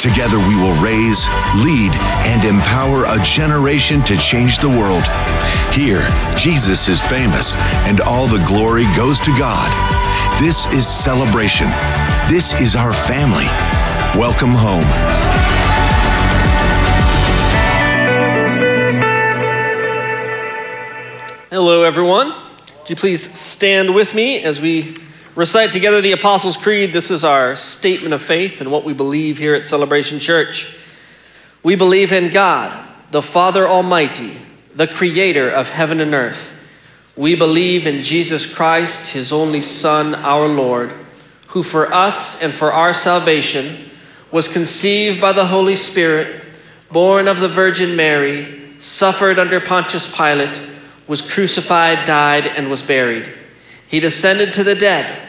Together, we will raise, lead, and empower a generation to change the world. Here, Jesus is famous, and all the glory goes to God. This is celebration. This is our family. Welcome home. Hello, everyone. Would you please stand with me as we recite together the Apostles' Creed. This is our statement of faith and what we believe here at Celebration Church. We believe in God, the Father Almighty, the Creator of heaven and earth. We believe in Jesus Christ, His only Son, our Lord, who for us and for our salvation was conceived by the Holy Spirit, born of the Virgin Mary, suffered under Pontius Pilate, was crucified, died, and was buried. He descended to the dead,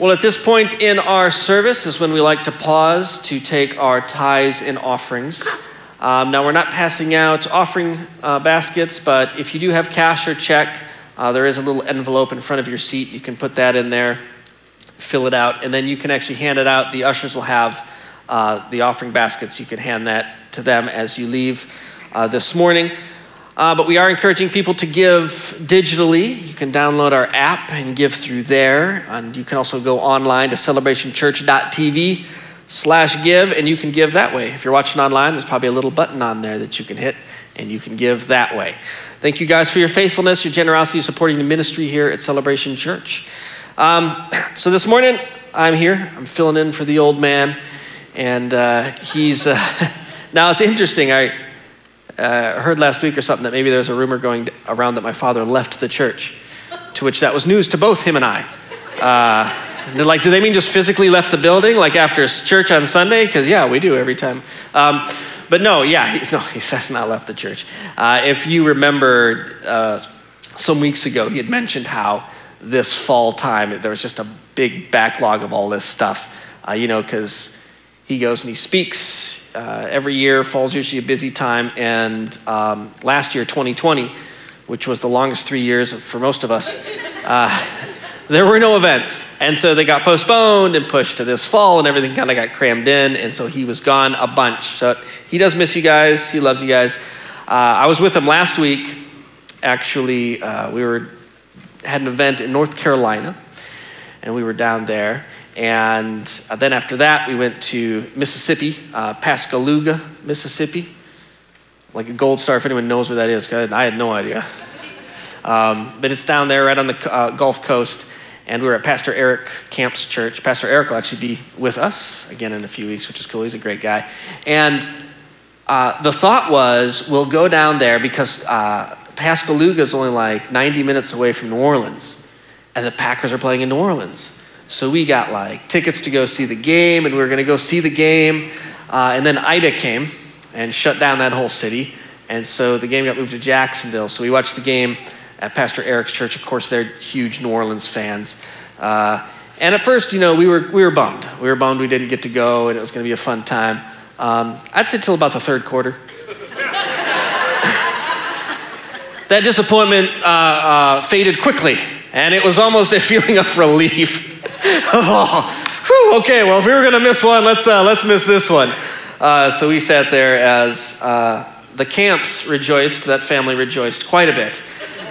Well, at this point in our service is when we like to pause to take our tithes and offerings. Um, now, we're not passing out offering uh, baskets, but if you do have cash or check, uh, there is a little envelope in front of your seat. You can put that in there, fill it out, and then you can actually hand it out. The ushers will have uh, the offering baskets. You can hand that to them as you leave uh, this morning. Uh, but we are encouraging people to give digitally. You can download our app and give through there. And you can also go online to celebrationchurch.tv slash give, and you can give that way. If you're watching online, there's probably a little button on there that you can hit, and you can give that way. Thank you guys for your faithfulness, your generosity, supporting the ministry here at Celebration Church. Um, so this morning, I'm here. I'm filling in for the old man, and uh, he's. Uh, now it's interesting. I uh, heard last week or something that maybe there's a rumor going around that my father left the church, to which that was news to both him and I. Uh, they're like, do they mean just physically left the building, like after church on Sunday? Because yeah, we do every time. Um, but no, yeah, he's no, he has not left the church. Uh, if you remember, uh, some weeks ago, he had mentioned how this fall time there was just a big backlog of all this stuff, uh, you know, because he goes and he speaks uh, every year. Fall's usually a busy time. And um, last year, 2020, which was the longest three years for most of us, uh, there were no events. And so they got postponed and pushed to this fall, and everything kind of got crammed in. And so he was gone a bunch. So he does miss you guys. He loves you guys. Uh, I was with him last week. Actually, uh, we were had an event in North Carolina, and we were down there. And uh, then after that, we went to Mississippi, uh, Pascagoula, Mississippi. Like a gold star, if anyone knows where that is, I had no idea. Um, but it's down there right on the uh, Gulf Coast. And we were at Pastor Eric Camp's church. Pastor Eric will actually be with us again in a few weeks, which is cool. He's a great guy. And uh, the thought was we'll go down there because uh, Pascagoula is only like 90 minutes away from New Orleans. And the Packers are playing in New Orleans. So we got like tickets to go see the game, and we were going to go see the game. Uh, and then Ida came and shut down that whole city. And so the game got moved to Jacksonville. So we watched the game at Pastor Eric's church. Of course, they're huge New Orleans fans. Uh, and at first, you know, we were, we were bummed. We were bummed we didn't get to go, and it was going to be a fun time. Um, I'd say till about the third quarter. that disappointment uh, uh, faded quickly, and it was almost a feeling of relief Whew, okay, well, if we were going to miss one, let's, uh, let's miss this one. Uh, so we sat there as uh, the Camps rejoiced, that family rejoiced quite a bit.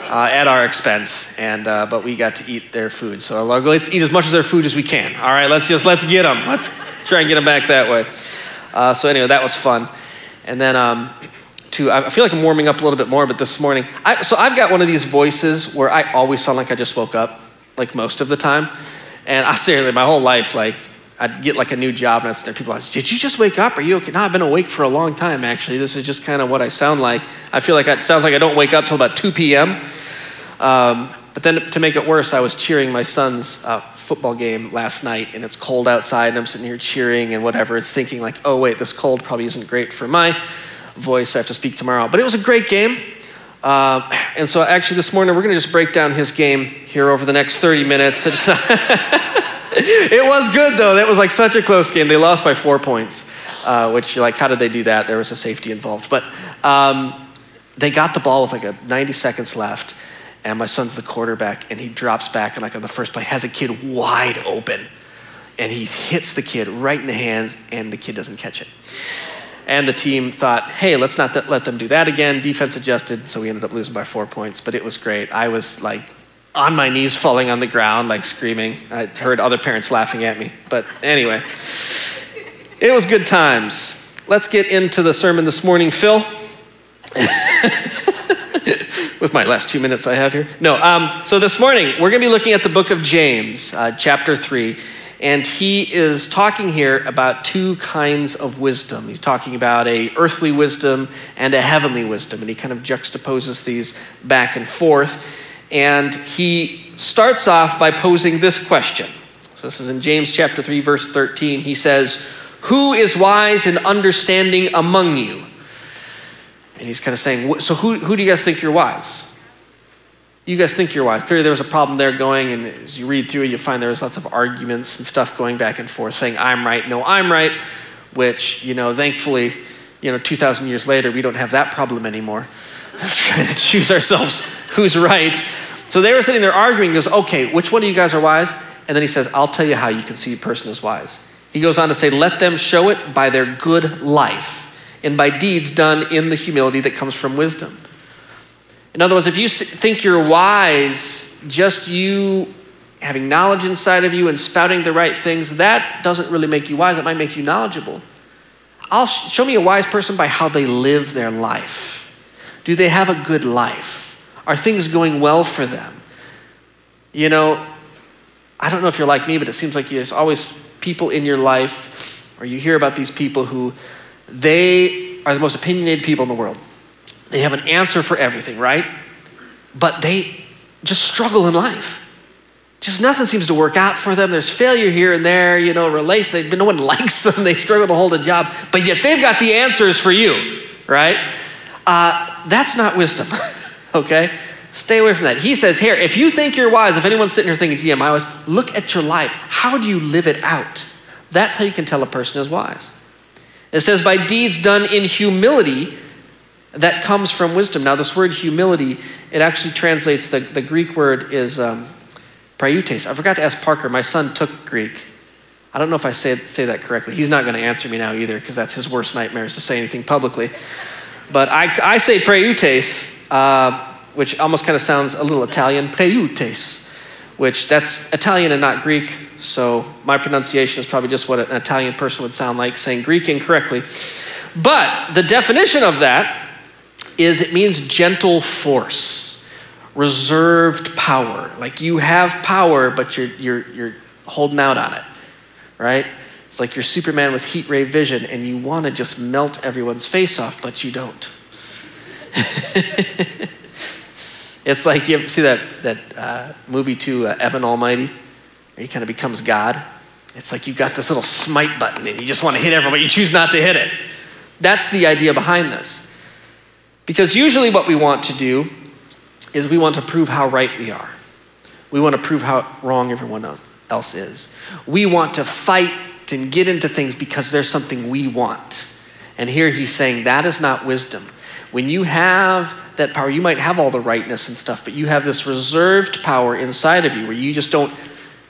Uh, at our expense, and uh, but we got to eat their food. So let's eat as much of their food as we can. All right, let's just let's get them. Let's try and get them back that way. Uh, so anyway, that was fun. And then um, to I feel like I'm warming up a little bit more, but this morning, I, so I've got one of these voices where I always sound like I just woke up. like most of the time. And I seriously, my whole life, like, I'd get like a new job and I'd stare people. Say, Did you just wake up? Are you okay? No, I've been awake for a long time, actually. This is just kind of what I sound like. I feel like it sounds like I don't wake up till about 2 p.m. Um, but then to make it worse, I was cheering my son's uh, football game last night and it's cold outside and I'm sitting here cheering and whatever, thinking like, oh wait, this cold probably isn't great for my voice. I have to speak tomorrow. But it was a great game. Uh, and so actually this morning we're going to just break down his game here over the next 30 minutes. it was good though. That was like such a close game. They lost by four points, uh, which like, how did they do that? There was a safety involved. But um, they got the ball with like a 90 seconds left and my son's the quarterback, and he drops back and like on the first play has a kid wide open, and he hits the kid right in the hands, and the kid doesn't catch it. And the team thought, hey, let's not th- let them do that again. Defense adjusted, so we ended up losing by four points, but it was great. I was like on my knees, falling on the ground, like screaming. I heard other parents laughing at me, but anyway, it was good times. Let's get into the sermon this morning, Phil. with my last two minutes I have here. No, um, so this morning we're going to be looking at the book of James, uh, chapter 3. And he is talking here about two kinds of wisdom. He's talking about a earthly wisdom and a heavenly wisdom. And he kind of juxtaposes these back and forth. And he starts off by posing this question. So this is in James chapter 3, verse 13. He says, Who is wise and understanding among you? And he's kind of saying, so who, who do you guys think you're wise? You guys think you're wise. Clearly, there was a problem there going, and as you read through it, you find there was lots of arguments and stuff going back and forth, saying, I'm right, no, I'm right, which, you know, thankfully, you know, 2,000 years later, we don't have that problem anymore trying to choose ourselves who's right. So they were sitting there arguing, goes, okay, which one of you guys are wise? And then he says, I'll tell you how you can see a person is wise. He goes on to say, let them show it by their good life and by deeds done in the humility that comes from wisdom. In other words, if you think you're wise, just you having knowledge inside of you and spouting the right things, that doesn't really make you wise. It might make you knowledgeable. I'll show me a wise person by how they live their life. Do they have a good life? Are things going well for them? You know, I don't know if you're like me, but it seems like there's always people in your life, or you hear about these people who they are the most opinionated people in the world. They have an answer for everything, right? But they just struggle in life. Just nothing seems to work out for them. There's failure here and there, you know, relation. They, no one likes them. They struggle to hold a job, but yet they've got the answers for you, right? Uh, that's not wisdom, okay? Stay away from that. He says here, if you think you're wise, if anyone's sitting here thinking, yeah, I was, look at your life. How do you live it out? That's how you can tell a person is wise. It says, by deeds done in humility that comes from wisdom. Now, this word humility, it actually translates, the, the Greek word is um, praeutes. I forgot to ask Parker, my son took Greek. I don't know if I say, say that correctly. He's not going to answer me now either because that's his worst nightmare is to say anything publicly. But I, I say praeutes, uh, which almost kind of sounds a little Italian, praeutes, which that's Italian and not Greek. So my pronunciation is probably just what an Italian person would sound like saying Greek incorrectly. But the definition of that is it means gentle force, reserved power. Like you have power, but you're, you're, you're holding out on it, right? It's like you're Superman with heat ray vision and you want to just melt everyone's face off, but you don't. it's like you see that, that uh, movie too, uh, Evan Almighty? he kind of becomes God. It's like you've got this little smite button and you just want to hit everyone, but you choose not to hit it. That's the idea behind this. Because usually what we want to do is we want to prove how right we are. We want to prove how wrong everyone else is. We want to fight and get into things because there's something we want. And here he's saying that is not wisdom. When you have that power, you might have all the rightness and stuff, but you have this reserved power inside of you where you just don't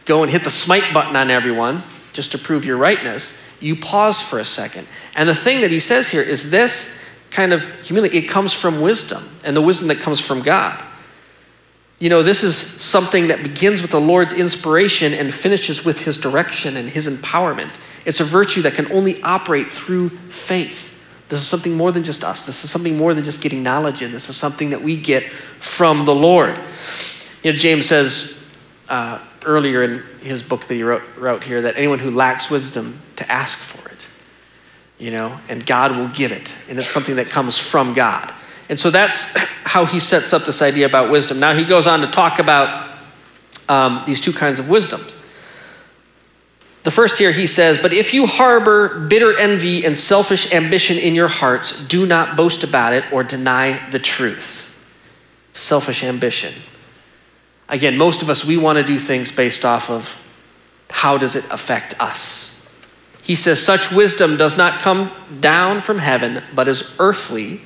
go and hit the smite button on everyone just to prove your rightness, you pause for a second. And the thing that he says here is this kind of humility, it comes from wisdom and the wisdom that comes from God. You know, this is something that begins with the Lord's inspiration and finishes with his direction and his empowerment. It's a virtue that can only operate through faith. This is something more than just us. This is something more than just getting knowledge in. This is something that we get from the Lord. You know, James says, uh, earlier in his book that he wrote, wrote here that anyone who lacks wisdom to ask for it, you know, and God will give it. And it's something that comes from God. And so that's how he sets up this idea about wisdom. Now he goes on to talk about um, these two kinds of wisdoms. The first here he says, But if you harbor bitter envy and selfish ambition in your hearts, do not boast about it or deny the truth. Selfish ambition. Again, most of us, we want to do things based off of how does it affect us. He says, Such wisdom does not come down from heaven, but is earthly,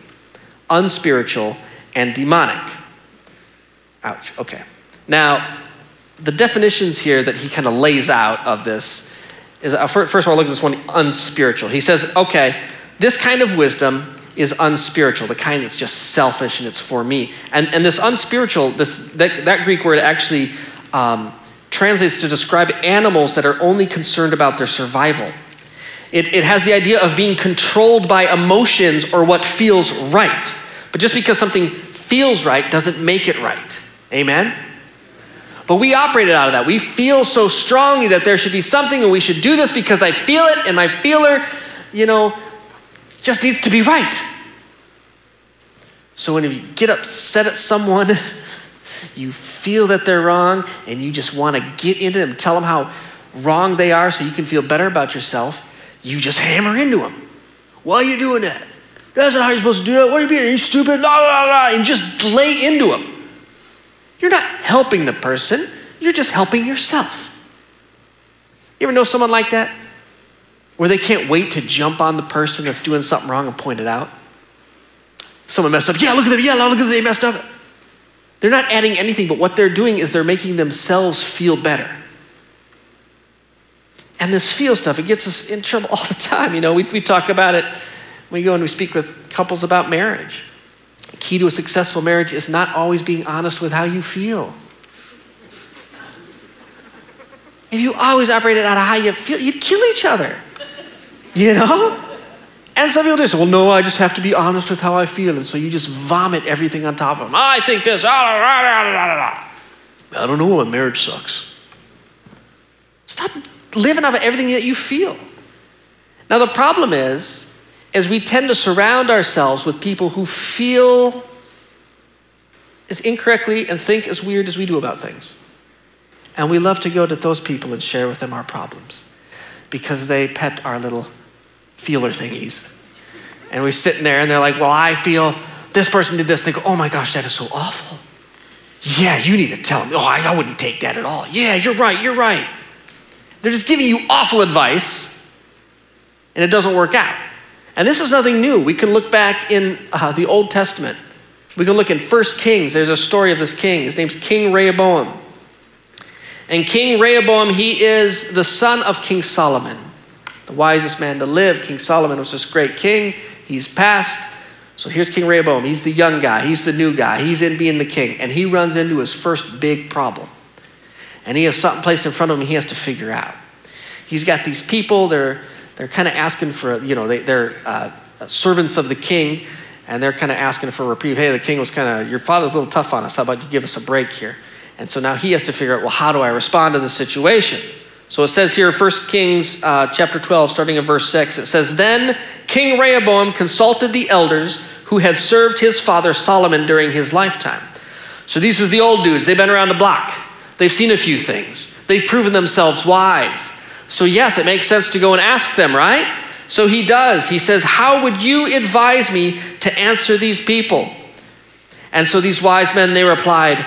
unspiritual, and demonic. Ouch, okay. Now, the definitions here that he kind of lays out of this is uh, first of all, look at this one unspiritual. He says, okay, this kind of wisdom is unspiritual, the kind that's just selfish and it's for me. And, and this unspiritual, this, that, that Greek word actually um, translates to describe animals that are only concerned about their survival. It, it has the idea of being controlled by emotions or what feels right. But just because something feels right doesn't make it right. Amen? But we operated out of that. We feel so strongly that there should be something and we should do this because I feel it and my feeler, you know, just needs to be right. So when you get upset at someone, you feel that they're wrong and you just want to get into them, tell them how wrong they are so you can feel better about yourself, you just hammer into them. Why are you doing that? That's not how you're supposed to do it. What are you being? Are you stupid? La, la, la, and just lay into them. You're not helping the person, you're just helping yourself. You ever know someone like that? Where they can't wait to jump on the person that's doing something wrong and point it out? Someone messed up. Yeah, look at them. Yeah, look at them. They messed up. They're not adding anything, but what they're doing is they're making themselves feel better. And this feel stuff, it gets us in trouble all the time. You know, we, we talk about it, we go and we speak with couples about marriage key to a successful marriage is not always being honest with how you feel. If you always operated out of how you feel, you'd kill each other. You know? And some people just say, well, no, I just have to be honest with how I feel. And so you just vomit everything on top of them. I think this. Ah, I don't know. My marriage sucks. Stop living off of everything that you feel. Now, the problem is, is we tend to surround ourselves with people who feel as incorrectly and think as weird as we do about things. And we love to go to those people and share with them our problems because they pet our little feeler thingies. And we're sitting there and they're like, Well, I feel this person did this. They go, Oh my gosh, that is so awful. Yeah, you need to tell them. Oh, I, I wouldn't take that at all. Yeah, you're right, you're right. They're just giving you awful advice and it doesn't work out. And this is nothing new. We can look back in uh, the Old Testament. We can look in First Kings. There's a story of this king. His name's King Rehoboam. And King Rehoboam, he is the son of King Solomon, the wisest man to live. King Solomon was this great king. He's passed. So here's King Rehoboam. He's the young guy, he's the new guy, he's in being the king. And he runs into his first big problem. And he has something placed in front of him he has to figure out. He's got these people, they're they're kind of asking for, you know, they, are uh, servants of the king, and they're kind of asking for a reprieve. Hey, the king was kind of, your father's a little tough on us. How about you give us a break here? And so now he has to figure out, well, how do I respond to the situation? So it says here, 1 Kings uh, chapter 12, starting in verse 6, it says, Then King Rehoboam consulted the elders who had served his father Solomon during his lifetime. So these are the old dudes. They've been around the block. They've seen a few things. They've proven themselves wise. So, yes, it makes sense to go and ask them, right? So he does. He says, How would you advise me to answer these people? And so these wise men, they replied,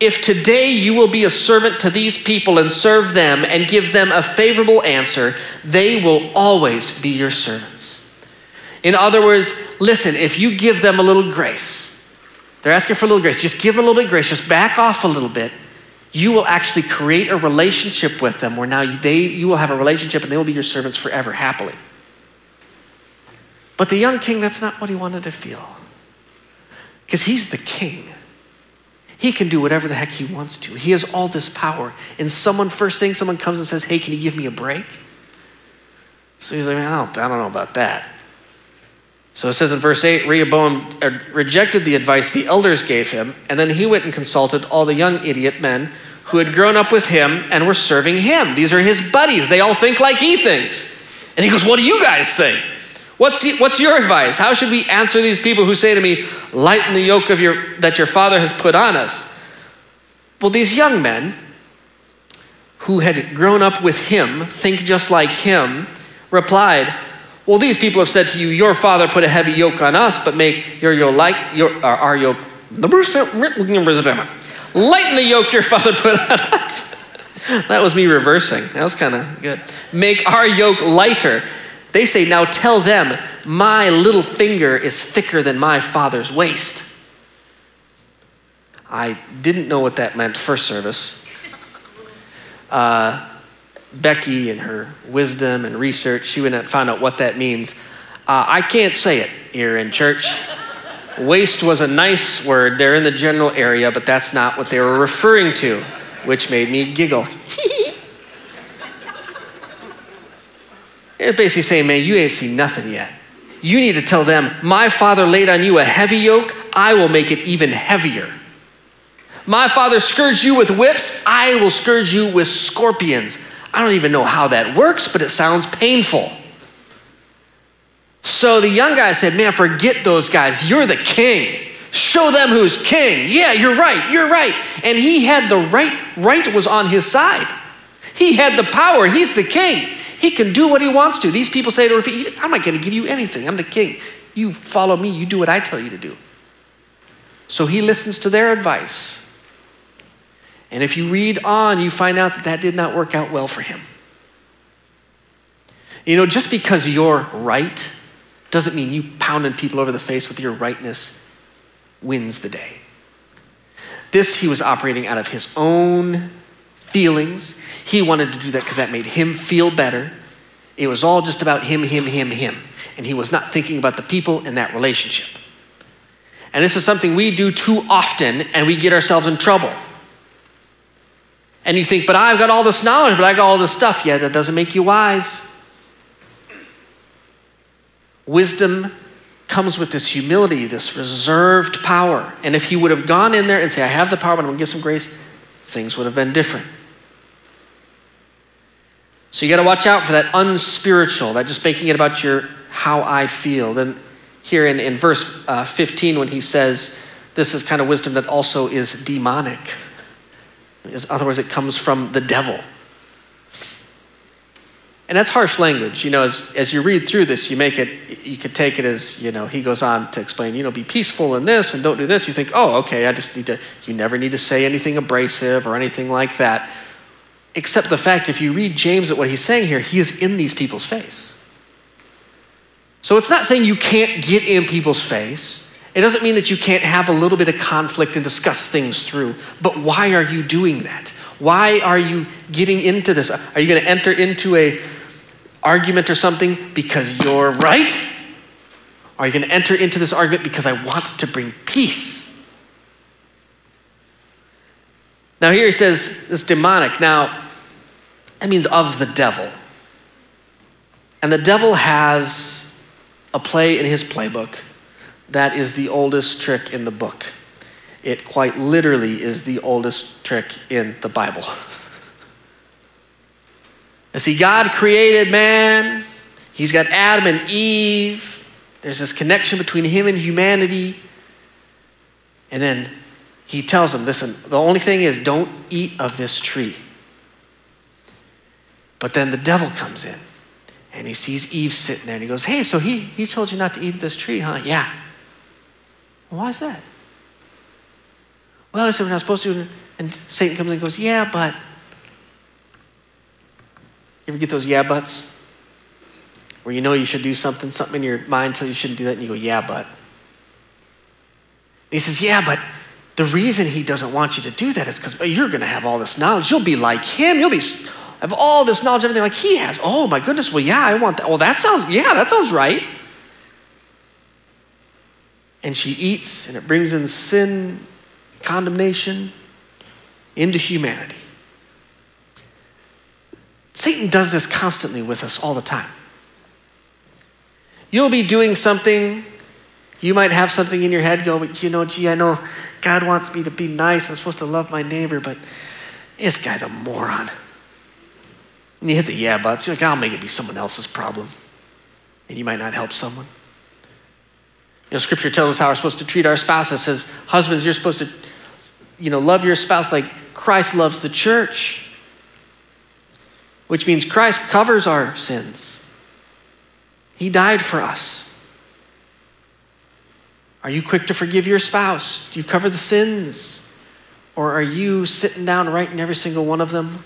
If today you will be a servant to these people and serve them and give them a favorable answer, they will always be your servants. In other words, listen, if you give them a little grace, they're asking for a little grace, just give them a little bit grace, just back off a little bit, you will actually create a relationship with them where now they, you will have a relationship and they will be your servants forever, happily. But the young king, that's not what he wanted to feel. Because he's the king. He can do whatever the heck he wants to. He has all this power. And someone, first thing, someone comes and says, Hey, can you give me a break? So he's like, I don't, I don't know about that. So it says in verse 8 Rehoboam uh, rejected the advice the elders gave him, and then he went and consulted all the young idiot men who had grown up with him and were serving him. These are his buddies. They all think like he thinks. And he goes, What do you guys think? What's, the, what's your advice? How should we answer these people who say to me, Lighten the yoke of your, that your father has put on us? Well, these young men who had grown up with him, think just like him, replied, Well, these people have said to you, Your father put a heavy yoke on us, but make your yoke like your, uh, our yoke. Lighten the yoke your father put on us. that was me reversing. That was kind of good. Make our yoke lighter. They say, Now tell them, my little finger is thicker than my father's waist. I didn't know what that meant first service. Uh, Becky and her wisdom and research, she and found out what that means. Uh, I can't say it here in church. Waste was a nice word there in the general area, but that's not what they were referring to, which made me giggle. it's basically saying, man, you ain't seen nothing yet. You need to tell them, my father laid on you a heavy yoke, I will make it even heavier. My father scourged you with whips, I will scourge you with scorpions. I don't even know how that works, but it sounds painful. So the young guy said, Man, forget those guys. You're the king. Show them who's king. Yeah, you're right. You're right. And he had the right, right was on his side. He had the power. He's the king. He can do what he wants to. These people say to repeat, I'm not going to give you anything. I'm the king. You follow me. You do what I tell you to do. So he listens to their advice. And if you read on, you find out that that did not work out well for him. You know, just because you're right doesn't mean you pounding people over the face with your rightness wins the day. This he was operating out of his own feelings. He wanted to do that because that made him feel better. It was all just about him, him, him, him. And he was not thinking about the people in that relationship. And this is something we do too often and we get ourselves in trouble. And you think, but I've got all this knowledge, but I got all this stuff. Yeah, that doesn't make you wise. Wisdom comes with this humility, this reserved power. And if he would have gone in there and say, I have the power, but I'm to give some grace, things would have been different. So you got to watch out for that unspiritual, that just making it about your how I feel. Then here in, in verse uh, 15, when he says, this is kind of wisdom that also is demonic. In other words, it comes from the devil. And that's harsh language. You know, as, as you read through this, you make it, you could take it as, you know, he goes on to explain, you know, be peaceful in this and don't do this. You think, oh, okay, I just need to, you never need to say anything abrasive or anything like that. Except the fact, if you read James at what he's saying here, he is in these people's face. So it's not saying you can't get in people's face. It doesn't mean that you can't have a little bit of conflict and discuss things through. But why are you doing that? Why are you getting into this? Are you going to enter into a argument or something because you're right? Are you going to enter into this argument because I want to bring peace? Now, here he says this demonic. Now, that means of the devil. And the devil has a play in his playbook that is the oldest trick in the book. It quite literally is the oldest trick in the Bible. And see, God created man, He's got Adam and Eve. There's this connection between Him and humanity. And then He tells them listen, the only thing is don't eat of this tree. But then the devil comes in and he sees Eve sitting there and he goes, Hey, so he, he told you not to eat this tree, huh? Yeah. Why is that? Well, I said we're not supposed to. And Satan comes in and goes, Yeah, but you ever get those yeah buts? Where you know you should do something, something in your mind tells you shouldn't do that, and you go, yeah, but. And he says, yeah, but the reason he doesn't want you to do that is because you're going to have all this knowledge. You'll be like him. You'll be have all this knowledge, everything like he has. Oh my goodness. Well, yeah, I want that. Well, that sounds, yeah, that sounds right. And she eats, and it brings in sin, condemnation into humanity. Satan does this constantly with us all the time. You'll be doing something, you might have something in your head go, you know, gee, I know God wants me to be nice. I'm supposed to love my neighbor, but this guy's a moron. And you hit the yeah buts, you're like, I'll make it be someone else's problem. And you might not help someone. Know, scripture tells us how we're supposed to treat our spouse. It says, husbands, you're supposed to, you know, love your spouse like Christ loves the church. Which means Christ covers our sins. He died for us. Are you quick to forgive your spouse? Do you cover the sins? Or are you sitting down writing every single one of them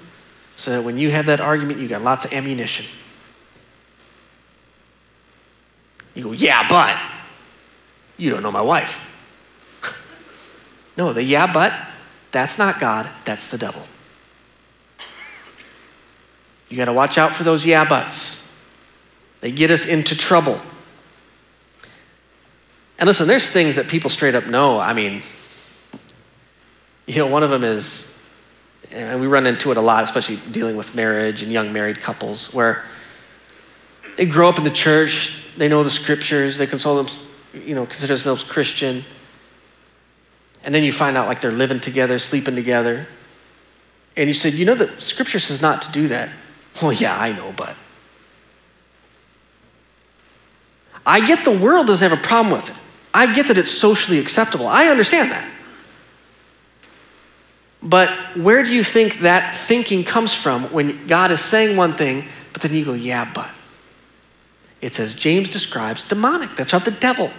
so that when you have that argument, you got lots of ammunition? You go, yeah, but you don't know my wife. no, the yeah, but that's not God, that's the devil. You got to watch out for those yeah, buts. They get us into trouble. And listen, there's things that people straight up know. I mean, you know, one of them is, and we run into it a lot, especially dealing with marriage and young married couples, where they grow up in the church, they know the scriptures, they console them, you know, consider themselves Christian, and then you find out like they're living together, sleeping together, and you said, you know, the scripture says not to do that. Well, yeah, I know, but I get the world doesn't have a problem with it. I get that it's socially acceptable. I understand that. But where do you think that thinking comes from when God is saying one thing, but then you go, yeah, but? It's as James describes demonic. That's of the devil.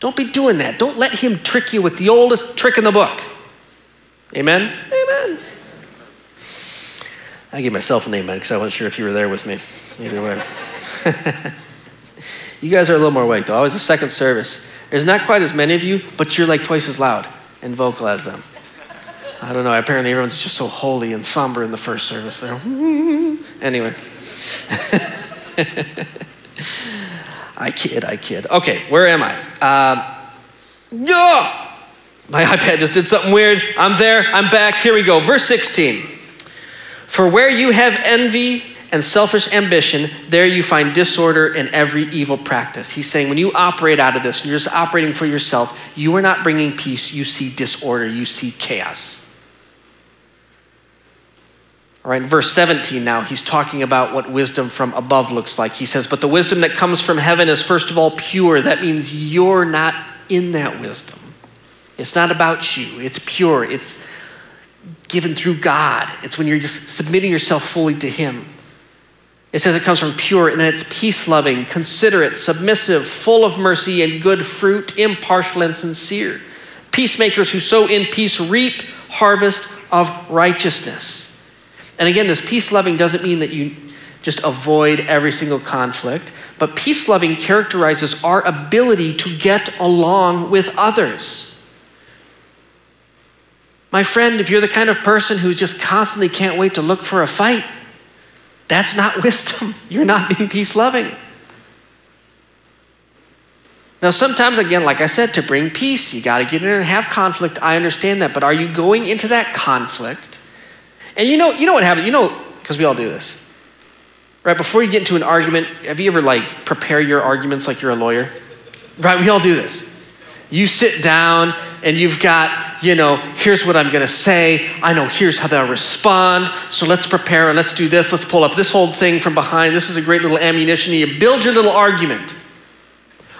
Don't be doing that. Don't let him trick you with the oldest trick in the book. Amen? Amen. I gave myself an amen because I wasn't sure if you were there with me. Either way. you guys are a little more awake, though. Always the second service. There's not quite as many of you, but you're like twice as loud and vocal as them. I don't know. Apparently, everyone's just so holy and somber in the first service. There. Anyway. I kid, I kid. Okay, where am I? Uh! My iPad just did something weird. I'm there, I'm back. Here we go. Verse 16. For where you have envy and selfish ambition, there you find disorder and every evil practice. He's saying when you operate out of this, you're just operating for yourself, you are not bringing peace, you see disorder, you see chaos. All right, in verse 17 now, he's talking about what wisdom from above looks like. He says, But the wisdom that comes from heaven is first of all pure. That means you're not in that wisdom. It's not about you, it's pure. It's given through God. It's when you're just submitting yourself fully to Him. It says it comes from pure, and then it's peace loving, considerate, submissive, full of mercy and good fruit, impartial and sincere. Peacemakers who sow in peace reap harvest of righteousness. And again, this peace loving doesn't mean that you just avoid every single conflict, but peace loving characterizes our ability to get along with others. My friend, if you're the kind of person who just constantly can't wait to look for a fight, that's not wisdom. You're not being peace loving. Now, sometimes, again, like I said, to bring peace, you got to get in and have conflict. I understand that. But are you going into that conflict and you know, you know what happens? You know, because we all do this. Right, before you get into an argument, have you ever like prepare your arguments like you're a lawyer? Right, we all do this. You sit down and you've got, you know, here's what I'm gonna say. I know here's how they'll respond. So let's prepare and let's do this. Let's pull up this whole thing from behind. This is a great little ammunition. And you build your little argument.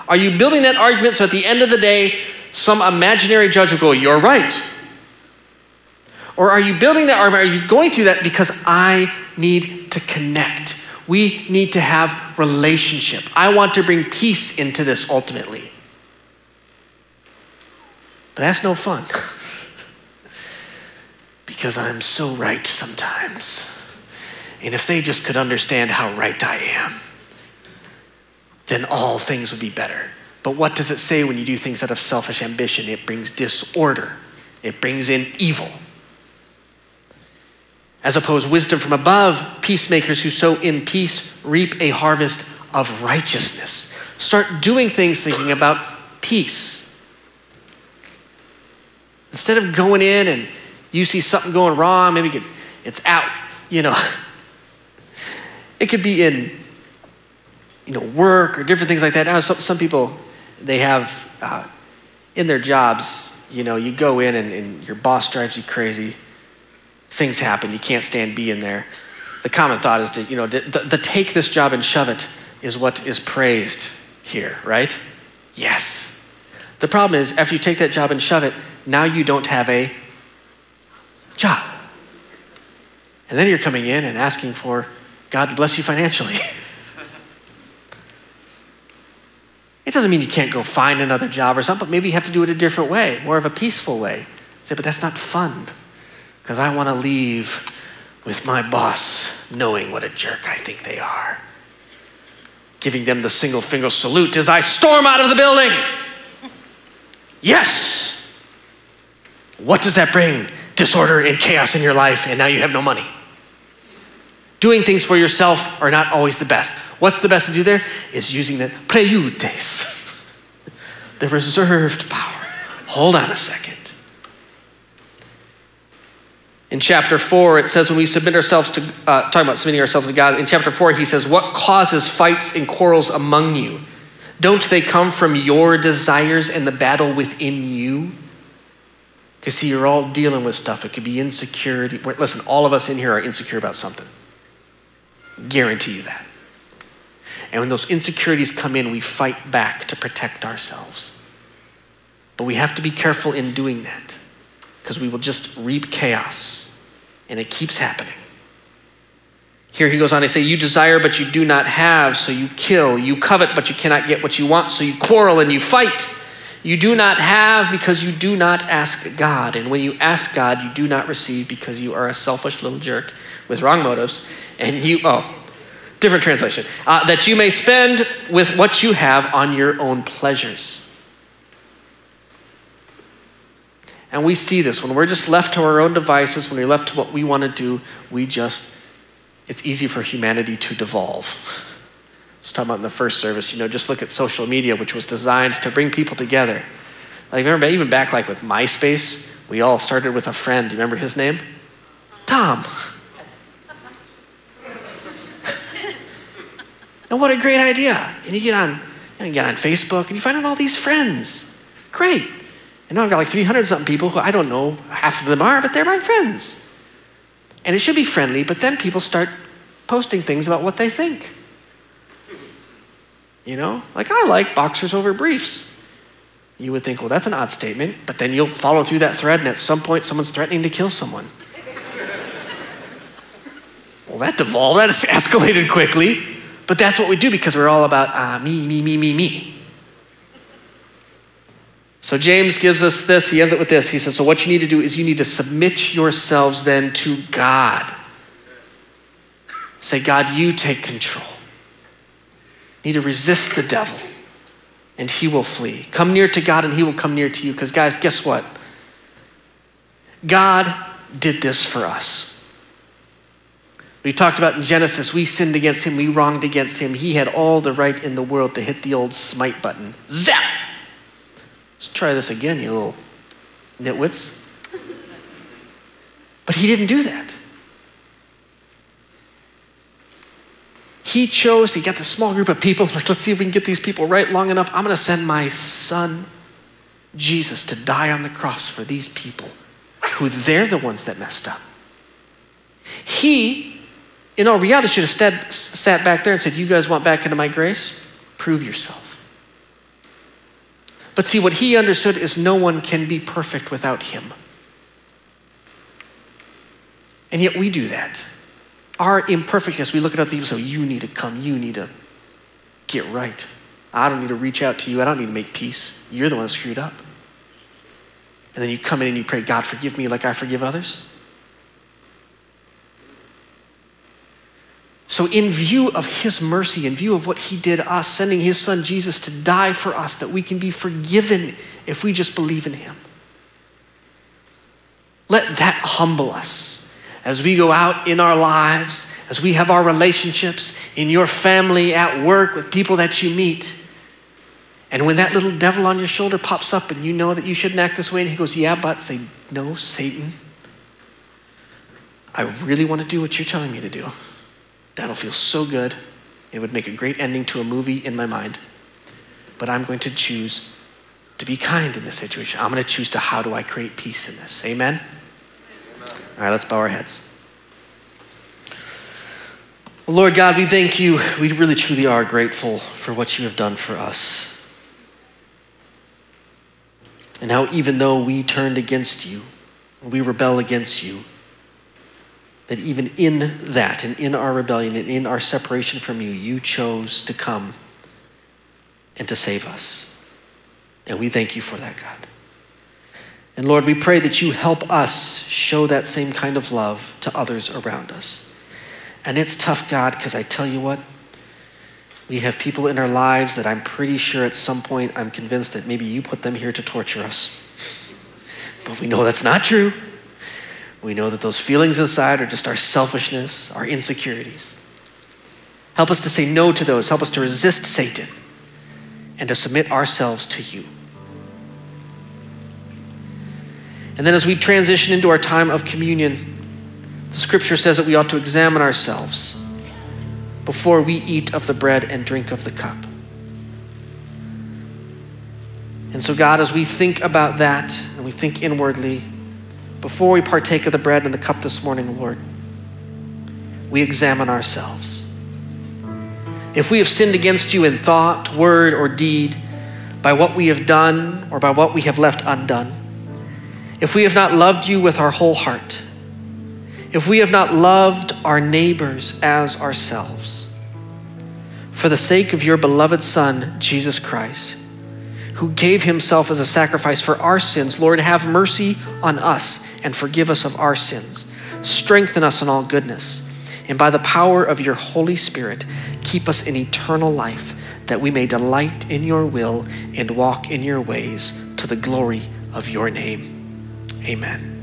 Are you building that argument so at the end of the day, some imaginary judge will go, You're right. Or are you building that armor? Are you going through that because I need to connect? We need to have relationship. I want to bring peace into this ultimately. But that's no fun. because I'm so right sometimes. And if they just could understand how right I am, then all things would be better. But what does it say when you do things out of selfish ambition? It brings disorder, it brings in evil. As opposed, wisdom from above, peacemakers who sow in peace reap a harvest of righteousness. Start doing things thinking about peace. Instead of going in and you see something going wrong, maybe it's out, you know. It could be in, you know, work or different things like that. Now, some, some people, they have uh, in their jobs, you know, you go in and, and your boss drives you crazy things happen. You can't stand being there. The common thought is to, you know, the, the take this job and shove it is what is praised here, right? Yes. The problem is, after you take that job and shove it, now you don't have a job. And then you're coming in and asking for God to bless you financially. it doesn't mean you can't go find another job or something, but maybe you have to do it a different way, more of a peaceful way. Say, but that's not fun because I want to leave with my boss knowing what a jerk I think they are. Giving them the single finger salute as I storm out of the building. Yes. What does that bring? Disorder and chaos in your life, and now you have no money. Doing things for yourself are not always the best. What's the best to do there? Is using the preudes, the reserved power. Hold on a second. In chapter 4, it says when we submit ourselves to, uh, talking about submitting ourselves to God, in chapter 4, he says, What causes fights and quarrels among you? Don't they come from your desires and the battle within you? Because, see, you're all dealing with stuff. It could be insecurity. Listen, all of us in here are insecure about something. Guarantee you that. And when those insecurities come in, we fight back to protect ourselves. But we have to be careful in doing that because we will just reap chaos. And it keeps happening. Here he goes on to say, You desire, but you do not have, so you kill. You covet, but you cannot get what you want, so you quarrel and you fight. You do not have because you do not ask God. And when you ask God, you do not receive because you are a selfish little jerk with wrong motives. And you, oh, different translation, uh, that you may spend with what you have on your own pleasures. And we see this when we're just left to our own devices, when we're left to what we want to do, we just, it's easy for humanity to devolve. I was talking about in the first service, you know, just look at social media, which was designed to bring people together. Like, remember, even back like with MySpace, we all started with a friend. Do you remember his name? Tom. and what a great idea. And you get on, you get on Facebook and you find out all these friends. Great. And now I've got like 300 something people who I don't know half of them are, but they're my friends. And it should be friendly, but then people start posting things about what they think. You know, like I like boxers over briefs. You would think, well, that's an odd statement, but then you'll follow through that thread, and at some point, someone's threatening to kill someone. well, that devolved, that escalated quickly, but that's what we do because we're all about uh, me, me, me, me, me. So James gives us this. He ends it with this. He says, So what you need to do is you need to submit yourselves then to God. Say, God, you take control. You need to resist the devil, and he will flee. Come near to God, and he will come near to you. Because, guys, guess what? God did this for us. We talked about in Genesis, we sinned against him, we wronged against him. He had all the right in the world to hit the old smite button. Zap! Let's try this again, you little nitwits. But he didn't do that. He chose, he got the small group of people, like, let's see if we can get these people right long enough. I'm going to send my son, Jesus, to die on the cross for these people who they're the ones that messed up. He, in all reality, should have sat back there and said, You guys want back into my grace? Prove yourself. But see, what he understood is no one can be perfect without him. And yet we do that. Our imperfectness, we look at other people and say, You need to come, you need to get right. I don't need to reach out to you, I don't need to make peace. You're the one screwed up. And then you come in and you pray, God, forgive me like I forgive others. So, in view of his mercy, in view of what he did us, sending his son Jesus to die for us, that we can be forgiven if we just believe in him. Let that humble us as we go out in our lives, as we have our relationships in your family, at work, with people that you meet. And when that little devil on your shoulder pops up and you know that you shouldn't act this way, and he goes, Yeah, but say, No, Satan, I really want to do what you're telling me to do. That'll feel so good. It would make a great ending to a movie in my mind. But I'm going to choose to be kind in this situation. I'm going to choose to how do I create peace in this. Amen? Amen. All right, let's bow our heads. Lord God, we thank you. We really truly are grateful for what you have done for us. And how, even though we turned against you, we rebel against you, that even in that and in our rebellion and in our separation from you, you chose to come and to save us. And we thank you for that, God. And Lord, we pray that you help us show that same kind of love to others around us. And it's tough, God, because I tell you what, we have people in our lives that I'm pretty sure at some point I'm convinced that maybe you put them here to torture us. But we know that's not true. We know that those feelings inside are just our selfishness, our insecurities. Help us to say no to those. Help us to resist Satan and to submit ourselves to you. And then as we transition into our time of communion, the scripture says that we ought to examine ourselves before we eat of the bread and drink of the cup. And so, God, as we think about that and we think inwardly, before we partake of the bread and the cup this morning, Lord, we examine ourselves. If we have sinned against you in thought, word, or deed, by what we have done or by what we have left undone, if we have not loved you with our whole heart, if we have not loved our neighbors as ourselves, for the sake of your beloved Son, Jesus Christ, who gave himself as a sacrifice for our sins, Lord, have mercy on us and forgive us of our sins. Strengthen us in all goodness. And by the power of your Holy Spirit, keep us in eternal life, that we may delight in your will and walk in your ways to the glory of your name. Amen.